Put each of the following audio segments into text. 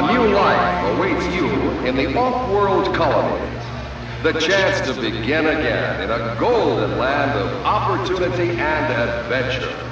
A new life awaits you in the off-world colonies. The chance to begin again in a golden land of opportunity and adventure.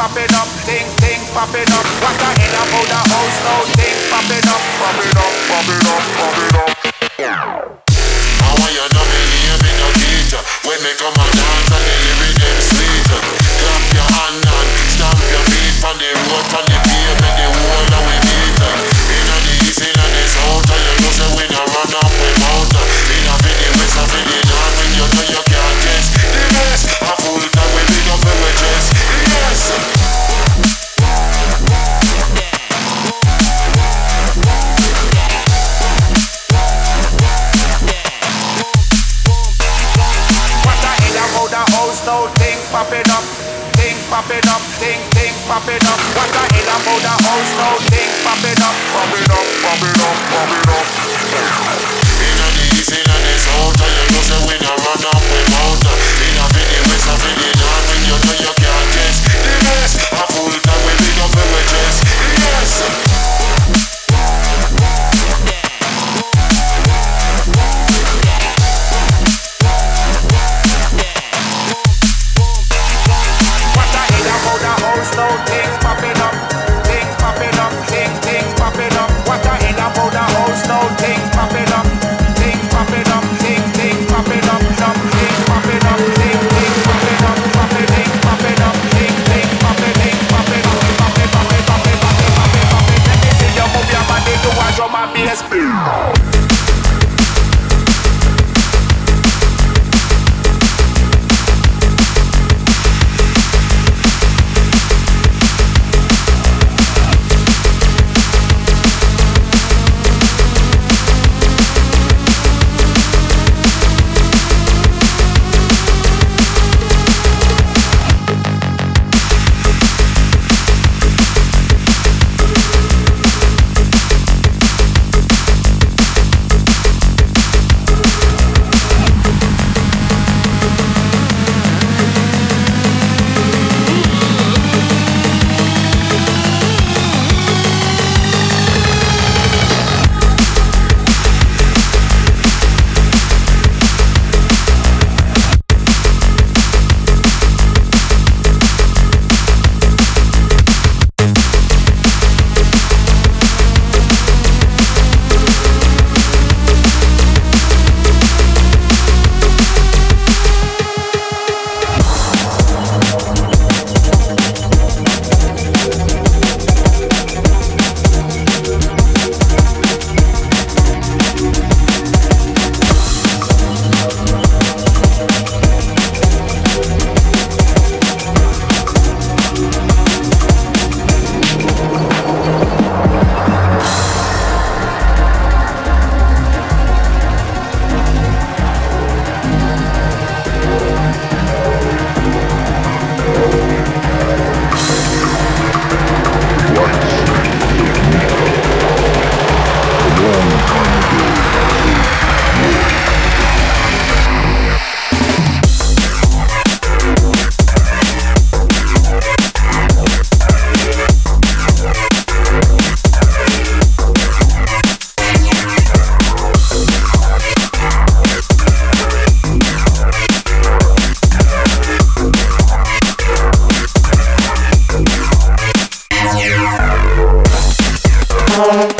popping up, things, things popping up. What the hell about the house now? Things popping up, popping up, popping up, popping up. How are you not believing the teacher when they come and dance and they home.